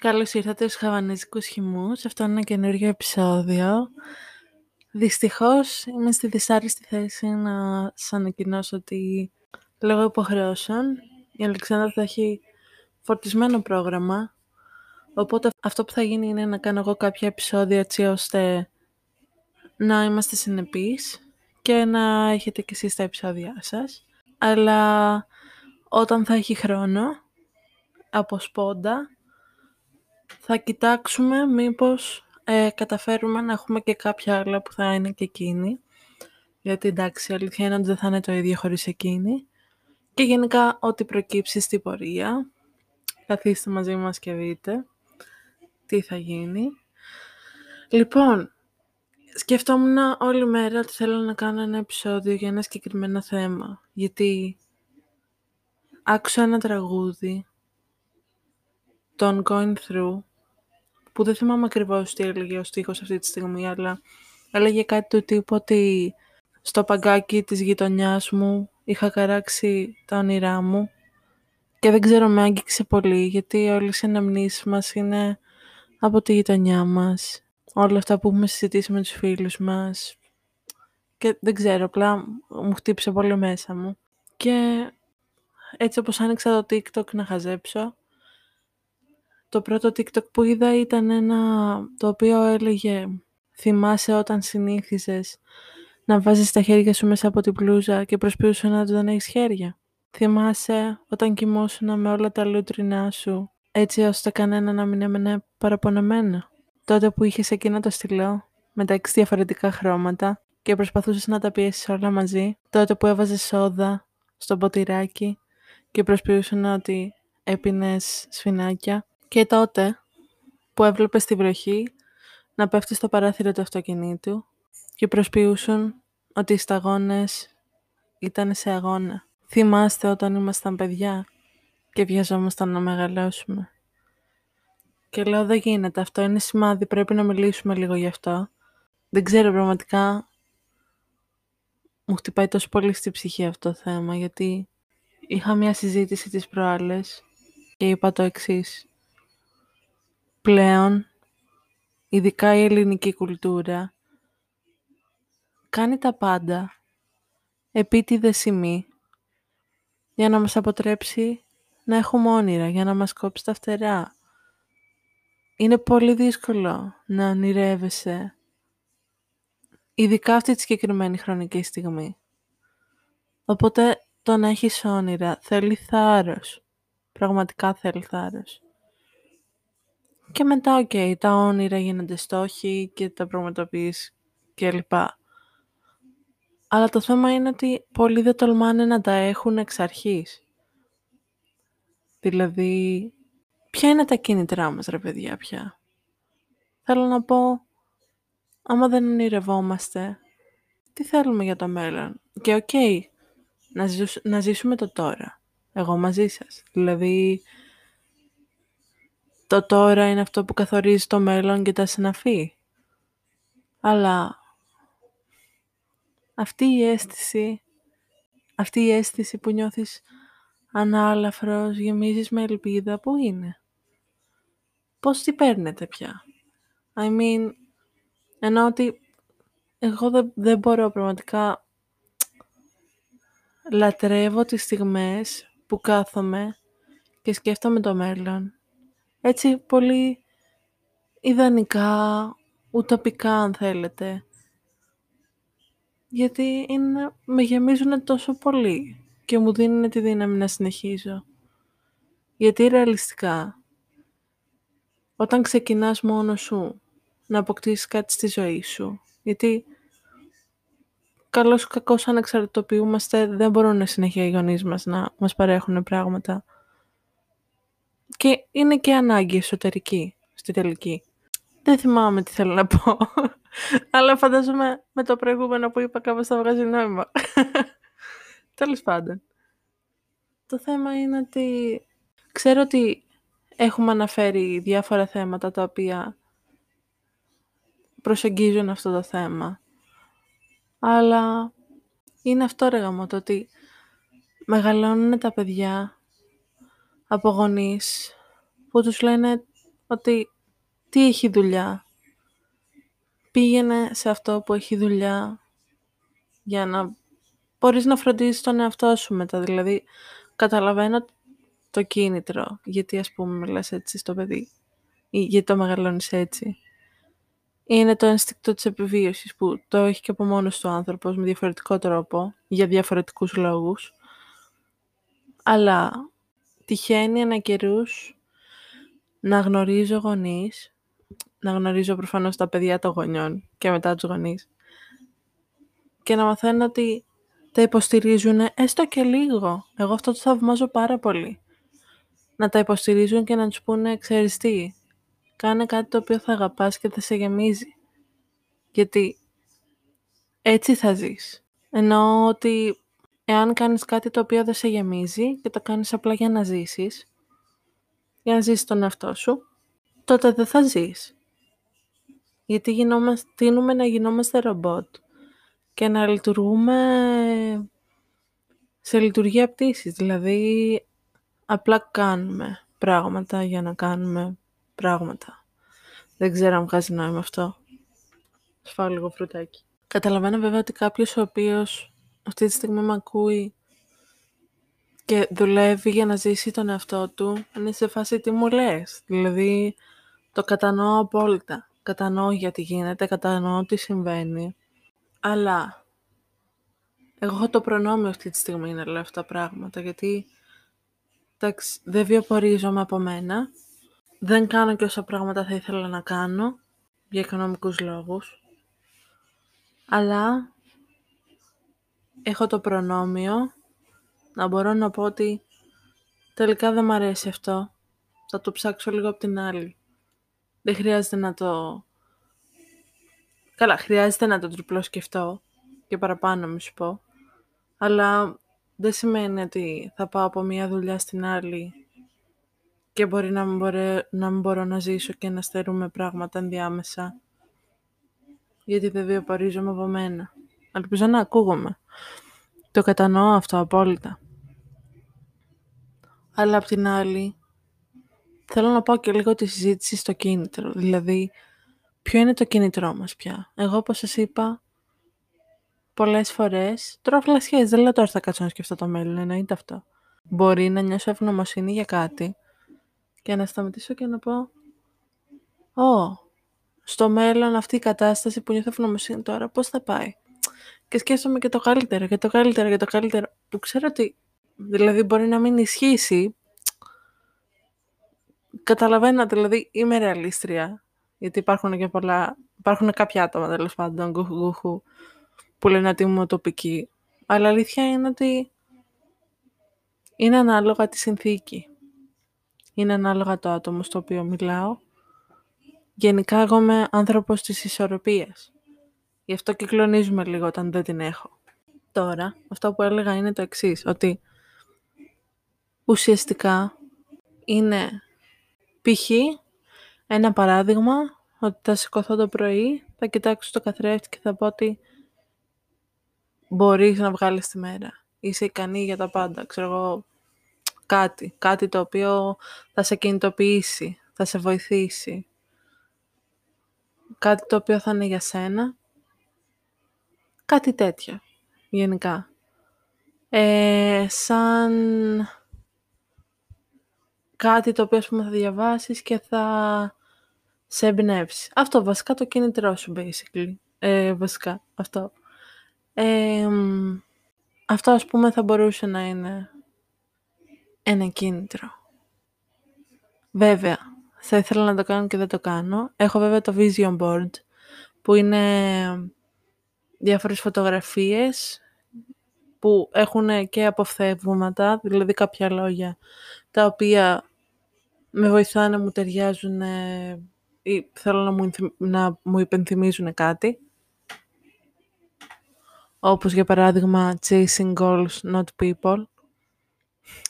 Καλώς ήρθατε στους Χαβανέζικους χυμούς. Αυτό είναι ένα καινούργιο επεισόδιο. Δυστυχώς είμαι στη δυσάρεστη θέση να σας ανακοινώσω ότι λόγω υποχρεώσεων η Αλεξάνδρα θα έχει φορτισμένο πρόγραμμα. Οπότε αυτό που θα γίνει είναι να κάνω εγώ κάποια επεισόδια έτσι ώστε να είμαστε συνεπείς και να έχετε και εσείς τα επεισόδια σας. Αλλά όταν θα έχει χρόνο από σπόντα θα κοιτάξουμε μήπως ε, καταφέρουμε να έχουμε και κάποια άλλα που θα είναι και εκείνη. Γιατί εντάξει, η αλήθεια είναι ότι δεν θα είναι το ίδιο χωρίς εκείνη. Και γενικά ό,τι προκύψει στην πορεία. Καθίστε μαζί μας και δείτε τι θα γίνει. Λοιπόν, σκεφτόμουν όλη μέρα ότι θέλω να κάνω ένα επεισόδιο για ένα συγκεκριμένο θέμα. Γιατί άκουσα ένα τραγούδι, τον Going Through, που δεν θυμάμαι ακριβώς τι έλεγε ο στίχος αυτή τη στιγμή, αλλά έλεγε κάτι του τύπου ότι στο παγκάκι της γειτονιάς μου είχα καράξει τα όνειρά μου και δεν ξέρω με άγγιξε πολύ, γιατί όλες οι αναμνήσεις μας είναι από τη γειτονιά μας. Όλα αυτά που έχουμε συζητήσει με τους φίλους μας. Και δεν ξέρω, απλά μου χτύπησε πολύ μέσα μου. Και έτσι όπως άνοιξα το TikTok να χαζέψω, το πρώτο TikTok που είδα ήταν ένα το οποίο έλεγε «Θυμάσαι όταν συνήθιζες να βάζεις τα χέρια σου μέσα από την πλούζα και προσποιούσαν να δεν έχεις χέρια. Θυμάσαι όταν κοιμόσουν με όλα τα λούτρινά σου έτσι ώστε κανένα να μην έμενε παραπονεμένο. Τότε που είχες εκείνο το στυλό με τα έξι διαφορετικά χρώματα και προσπαθούσες να τα πιέσεις όλα μαζί. Τότε που έβαζες σόδα στο ποτηράκι και προσποιούσαν ότι έπινες σφινάκια και τότε που έβλεπες τη βροχή να πέφτει στο παράθυρο του αυτοκινήτου και προσποιούσαν ότι οι σταγόνες ήταν σε αγώνα. Θυμάστε όταν ήμασταν παιδιά και βιαζόμασταν να μεγαλώσουμε. Και λέω δεν γίνεται, αυτό είναι σημάδι, πρέπει να μιλήσουμε λίγο γι' αυτό. Δεν ξέρω πραγματικά, μου χτυπάει τόσο πολύ στη ψυχή αυτό το θέμα, γιατί είχα μια συζήτηση τις προάλλες και είπα το εξής πλέον, ειδικά η ελληνική κουλτούρα, κάνει τα πάντα επίτηδες σημεί για να μας αποτρέψει να έχουμε όνειρα, για να μας κόψει τα φτερά. Είναι πολύ δύσκολο να ονειρεύεσαι, ειδικά αυτή τη συγκεκριμένη χρονική στιγμή. Οπότε το να έχεις όνειρα θέλει θάρρος. Πραγματικά θέλει θάρρος. Και μετά, OK, okay, τα όνειρα γίνονται στόχοι και τα πραγματοποιείς κλπ. Αλλά το θέμα είναι ότι πολλοί δεν τολμάνε να τα έχουν εξ αρχής. Δηλαδή, ποια είναι τα κίνητρά μας, ρε παιδιά, πια; Θέλω να πω, άμα δεν ονειρευόμαστε, τι θέλουμε για το μέλλον; Και OK, okay, να, να ζήσουμε το τώρα. Εγώ μαζί σας. Δηλαδή, το τώρα είναι αυτό που καθορίζει το μέλλον και τα συναφή. Αλλά αυτή η αίσθηση, αυτή η αίσθηση που νιώθεις ανάλαφρος, γεμίζεις με ελπίδα, πού είναι; Πώς τη παίρνετε πια; I mean, ενώ ότι εγώ δεν, δεν μπορώ πραγματικά λατρεύω τις στιγμές που κάθομαι και σκέφτομαι το μέλλον έτσι πολύ ιδανικά, ουτοπικά αν θέλετε. Γιατί είναι, με γεμίζουν τόσο πολύ και μου δίνουν τη δύναμη να συνεχίζω. Γιατί ρεαλιστικά, όταν ξεκινάς μόνος σου να αποκτήσεις κάτι στη ζωή σου, γιατί καλώς ή κακώς ανεξαρτητοποιούμαστε, δεν μπορούν συνεχεία οι γονείς μας να μας παρέχουν πράγματα. Και είναι και ανάγκη εσωτερική στη τελική. Δεν θυμάμαι τι θέλω να πω. Αλλά φαντάζομαι με το προηγούμενο που είπα κάπως θα βγάζει νόημα. Τέλος πάντων. Το θέμα είναι ότι ξέρω ότι έχουμε αναφέρει διάφορα θέματα τα οποία προσεγγίζουν αυτό το θέμα. Αλλά είναι αυτό ρε το ότι μεγαλώνουν τα παιδιά από γονείς που τους λένε ότι τι έχει δουλειά. Πήγαινε σε αυτό που έχει δουλειά για να μπορείς να φροντίζεις τον εαυτό σου μετά. Δηλαδή, καταλαβαίνω το κίνητρο, γιατί ας πούμε μιλάς έτσι στο παιδί ή γιατί το μεγαλώνεις έτσι. Είναι το ένστικτο της επιβίωσης που το έχει και από μόνος του άνθρωπος με διαφορετικό τρόπο, για διαφορετικούς λόγους. Αλλά τυχαίνει ένα καιρούς να γνωρίζω γονείς, να γνωρίζω προφανώς τα παιδιά των γονιών και μετά τους γονείς και να μαθαίνω ότι τα υποστηρίζουν έστω και λίγο. Εγώ αυτό το θαυμάζω πάρα πολύ. Να τα υποστηρίζουν και να τους πούνε, ξέρεις τι, κάνε κάτι το οποίο θα αγαπάς και θα σε γεμίζει. Γιατί έτσι θα ζεις. Εννοώ ότι εάν κάνεις κάτι το οποίο δεν σε γεμίζει και το κάνεις απλά για να ζήσεις, για να ζήσεις τον εαυτό σου, τότε δεν θα ζεις. Γιατί γινόμαστε, τίνουμε να γινόμαστε ρομπότ και να λειτουργούμε σε λειτουργία πτήσης. Δηλαδή, απλά κάνουμε πράγματα για να κάνουμε πράγματα. Δεν ξέρω αν βγάζει νόημα αυτό. Σφάω λίγο φρουτάκι. Καταλαβαίνω βέβαια ότι κάποιος ο οποίος αυτή τη στιγμή με ακούει και δουλεύει για να ζήσει τον εαυτό του, είναι σε φάση τι μου λες; Δηλαδή, το κατανοώ απόλυτα. Κατανοώ γιατί γίνεται, κατανοώ τι συμβαίνει. Αλλά εγώ έχω το προνόμιο αυτή τη στιγμή να λέω αυτά τα πράγματα, γιατί εντάξει, δεν βιοπορίζομαι από μένα, δεν κάνω και όσα πράγματα θα ήθελα να κάνω, για οικονομικούς λόγους, αλλά έχω το προνόμιο να μπορώ να πω ότι τελικά δεν μ' αρέσει αυτό, θα το ψάξω λίγο από την άλλη. Δεν χρειάζεται να το Καλά, χρειάζεται να το τριπλό σκεφτώ και παραπάνω μη σου πω. Αλλά δεν σημαίνει ότι θα πάω από μία δουλειά στην άλλη και μπορεί να μην, μπορέ, να μπορώ να ζήσω και να στερούμε πράγματα ενδιάμεσα. Γιατί δεν βιοπαρίζομαι από μένα. Ελπίζω να ακούγομαι. Το κατανοώ αυτό απόλυτα. Αλλά απ' την άλλη, θέλω να πάω και λίγο τη συζήτηση στο κίνητρο. Δηλαδή, Ποιο είναι το κίνητρό μας πια; Εγώ, όπως σας είπα, πολλές φορές τρώω φλασιές. Δεν λέω τώρα θα κάτσω να σκεφτώ το μέλλον, εννοείται αυτό. Μπορεί να νιώσω ευγνωμοσύνη για κάτι και να σταματήσω και να πω «Ω, στο μέλλον αυτή η κατάσταση που νιώθω ευγνωμοσύνη τώρα, πώς θα πάει». Και σκέφτομαι και το καλύτερο, και το καλύτερο, και το καλύτερο, που ξέρω ότι δηλαδή μπορεί να μην ισχύσει. Καταλαβαίνω, δηλαδή είμαι ρεαλίστρια γιατί υπάρχουν και πολλά, υπάρχουν κάποια άτομα τέλος πάντων, γκουχου που λένε ότι είμαι τοπική. Αλλά αλήθεια είναι ότι είναι ανάλογα τη συνθήκη. Είναι ανάλογα το άτομο στο οποίο μιλάω. Γενικά εγώ είμαι άνθρωπος της ισορροπίας. Γι' αυτό κυκλονίζουμε λίγο όταν δεν την έχω. Τώρα, αυτό που έλεγα είναι το εξής, ότι ουσιαστικά είναι π.χ. Ένα παράδειγμα, ότι θα σηκωθώ το πρωί, θα κοιτάξω το καθρέφτη και θα πω ότι μπορείς να βγάλεις τη μέρα. Είσαι ικανή για τα πάντα, ξέρω εγώ, κάτι. Κάτι το οποίο θα σε κινητοποιήσει, θα σε βοηθήσει. Κάτι το οποίο θα είναι για σένα. Κάτι τέτοιο, γενικά. Ε, σαν κάτι το οποίο, ας πούμε, θα διαβάσεις και θα σε εμπνεύσει. Αυτό βασικά το κίνητρό σου, basically. Ε, βασικά, αυτό. Ε, αυτό, ας πούμε, θα μπορούσε να είναι ένα κίνητρο. Βέβαια, θα ήθελα να το κάνω και δεν το κάνω. Έχω βέβαια το Vision Board, που είναι διάφορες φωτογραφίες που έχουν και αποφθεύγματα, δηλαδή κάποια λόγια τα οποία με βοηθάνε, μου ταιριάζουν ή θέλω να μου, να μου υπενθυμίζουν κάτι. Όπως για παράδειγμα chasing goals, not people.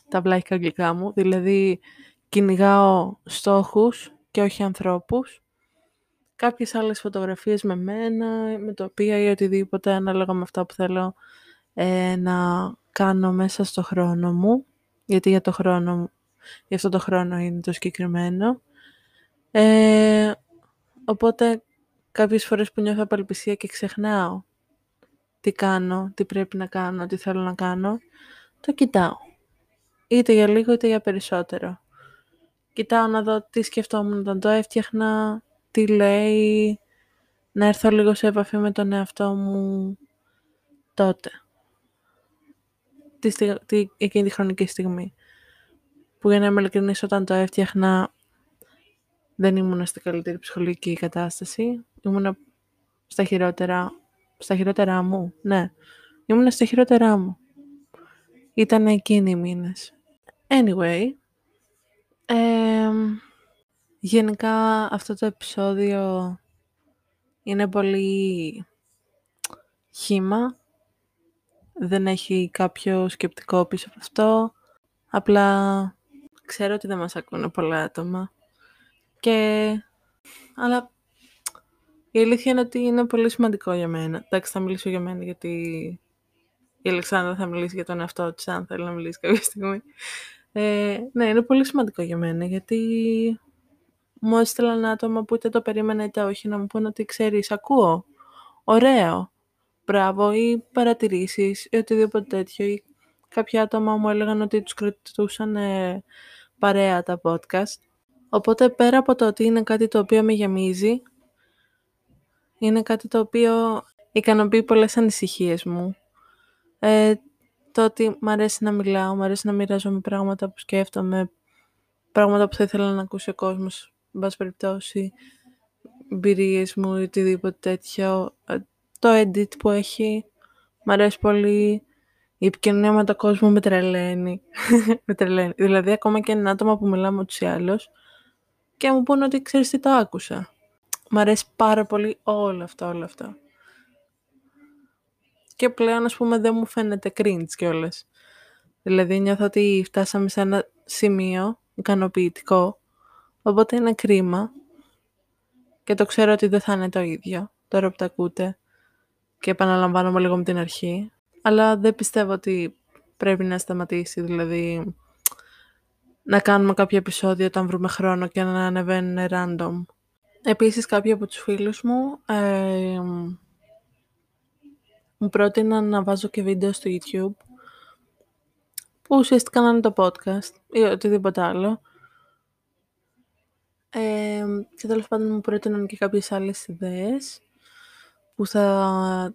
Τα βλάχικα αγγλικά μου. Δηλαδή κυνηγάω στόχους και όχι ανθρώπους. Κάποιες άλλες φωτογραφίες με μένα, με το οποία ή οτιδήποτε ανάλογα με αυτά που θέλω ε, να κάνω μέσα στο χρόνο μου. Γιατί για, το χρόνο, για αυτό το χρόνο είναι το συγκεκριμένο. Ε, οπότε κάποιες φορές που νιώθω απελπισία και ξεχνάω τι κάνω, τι πρέπει να κάνω, τι θέλω να κάνω, το κοιτάω. Είτε για λίγο είτε για περισσότερο. Κοιτάω να δω τι σκεφτόμουν όταν το έφτιαχνα, τι λέει, να έρθω λίγο σε επαφή με τον εαυτό μου τότε. Τη, εκείνη τη χρονική στιγμή. Που για να είμαι ειλικρινής όταν το έφτιαχνα δεν ήμουν στην καλύτερη ψυχολογική κατάσταση. Ήμουν στα χειρότερα, στα χειρότερά μου. Ναι, ήμουν στα χειρότερά μου. Ήταν εκείνοι οι μήνες. Anyway, γενικά αυτό το επεισόδιο είναι πολύ χήμα. Δεν έχει κάποιο σκεπτικό πίσω από αυτό. Απλά ξέρω ότι δεν μας ακούνε πολλά άτομα. Και... Αλλά η αλήθεια είναι ότι είναι πολύ σημαντικό για μένα. Εντάξει, θα μιλήσω για μένα γιατί η Αλεξάνδρα θα μιλήσει για τον εαυτό της, αν θέλει να μιλήσει κάποια στιγμή. Ε, ναι, είναι πολύ σημαντικό για μένα, γιατί μου έστειλαν άτομα που είτε το περίμενα είτε όχι να μου πούνε ότι ξέρεις, ακούω, ωραίο, μπράβο ή παρατηρήσεις ή οτιδήποτε τέτοιο ή κάποια άτομα μου έλεγαν ότι τους κρατούσαν ε, παρέα τα podcast. Οπότε πέρα από το ότι είναι κάτι το οποίο με γεμίζει, είναι κάτι το οποίο ικανοποιεί πολλές ανησυχίες μου. Ε, το ότι μ' αρέσει να μιλάω, μ' αρέσει να μοιράζομαι πράγματα που σκέφτομαι, πράγματα που θα ήθελα να ακούσει ο κόσμος, εν πάση περιπτώσει, εμπειρίες μου ή οτιδήποτε τέτοιο. Ε, το edit που έχει, μ' αρέσει πολύ. Η επικοινωνία με τον κόσμο με τρελαίνει. με τρελαίνει. Δηλαδή, ακόμα και ένα άτομα που μιλάμε ούτως ή άλλως και μου πούνε ότι ξέρεις τι το άκουσα. Μ' αρέσει πάρα πολύ όλο αυτό, όλο αυτό και πλέον ας πούμε δεν μου φαίνεται cringe κιόλας. Δηλαδή νιώθω ότι φτάσαμε σε ένα σημείο ικανοποιητικό, οπότε είναι κρίμα και το ξέρω ότι δεν θα είναι το ίδιο τώρα που τα ακούτε και επαναλαμβάνομαι λίγο με την αρχή, αλλά δεν πιστεύω ότι πρέπει να σταματήσει, δηλαδή να κάνουμε κάποιο επεισόδιο όταν βρούμε χρόνο και να ανεβαίνουν random. Επίσης κάποιοι από τους φίλους μου ε, μου πρότειναν να βάζω και βίντεο στο YouTube που ουσιαστικά να είναι το podcast ή οτιδήποτε άλλο. Ε, και τέλος πάντων μου πρότειναν και κάποιες άλλες ιδέες που θα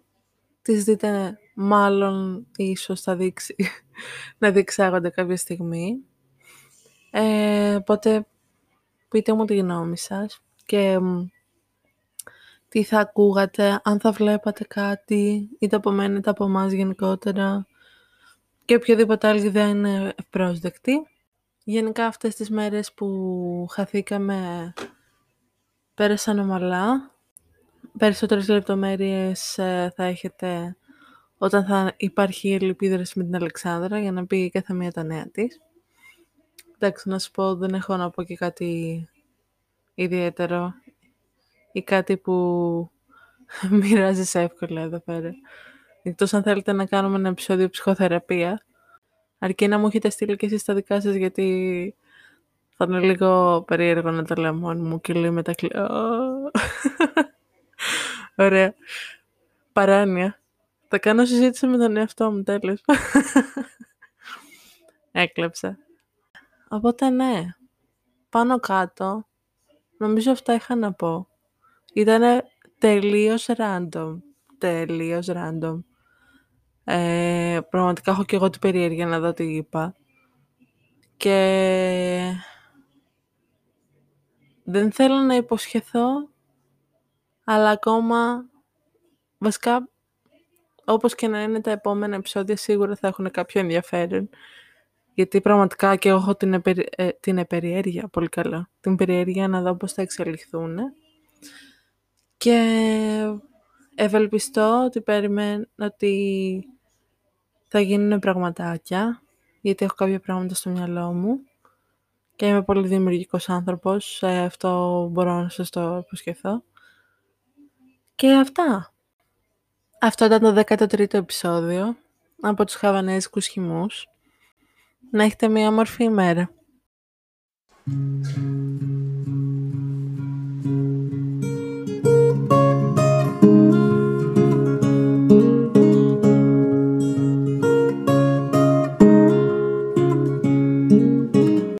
τις δείτε μάλλον ίσως θα δείξει να διεξάγονται κάποια στιγμή. Ε, οπότε πείτε μου τη γνώμη σας και τι θα ακούγατε, αν θα βλέπατε κάτι, είτε από μένα είτε από εμάς γενικότερα και οποιαδήποτε άλλη ιδέα είναι ευπρόσδεκτη. Γενικά αυτές τις μέρες που χαθήκαμε πέρασαν ομαλά. Περισσότερες λεπτομέρειες ε, θα έχετε όταν θα υπάρχει η ελπίδραση με την Αλεξάνδρα για να πει κάθε μία τα νέα της. Εντάξει, να σου πω, δεν έχω να πω και κάτι ιδιαίτερο ή κάτι που μοιράζεσαι εύκολα εδώ πέρα. Εκτός αν θέλετε να κάνουμε ένα επεισόδιο ψυχοθεραπεία, αρκεί να μου έχετε στείλει και εσείς τα δικά σας, γιατί θα είναι λίγο περίεργο να τα λέω μόνο μου και λέει μετά Ωραία. Παράνοια. Θα κάνω συζήτηση με τον εαυτό μου, τέλος. Έκλεψα. Οπότε ναι, πάνω κάτω, νομίζω αυτά είχα να πω. Ήταν τελείως random. Τελείως random. Ε, πραγματικά έχω και εγώ την περιέργεια να δω τι είπα. Και δεν θέλω να υποσχεθώ, αλλά ακόμα βασικά όπως και να είναι τα επόμενα επεισόδια σίγουρα θα έχουν κάποιο ενδιαφέρον. Γιατί πραγματικά και εγώ έχω την, ε, την επεριέργεια πολύ καλά. Την περιέργεια να δω πώς θα εξελιχθούν. Και ευελπιστώ ότι περιμένω ότι θα γίνουν πραγματάκια, γιατί έχω κάποια πράγματα στο μυαλό μου και είμαι πολύ δημιουργικός άνθρωπος, ε, αυτό μπορώ να σας το υποσχεθώ. Και αυτά. Αυτό ήταν το 13ο επεισόδιο από τους Χαβανέζικους χυμούς. Να έχετε μια όμορφη ημέρα.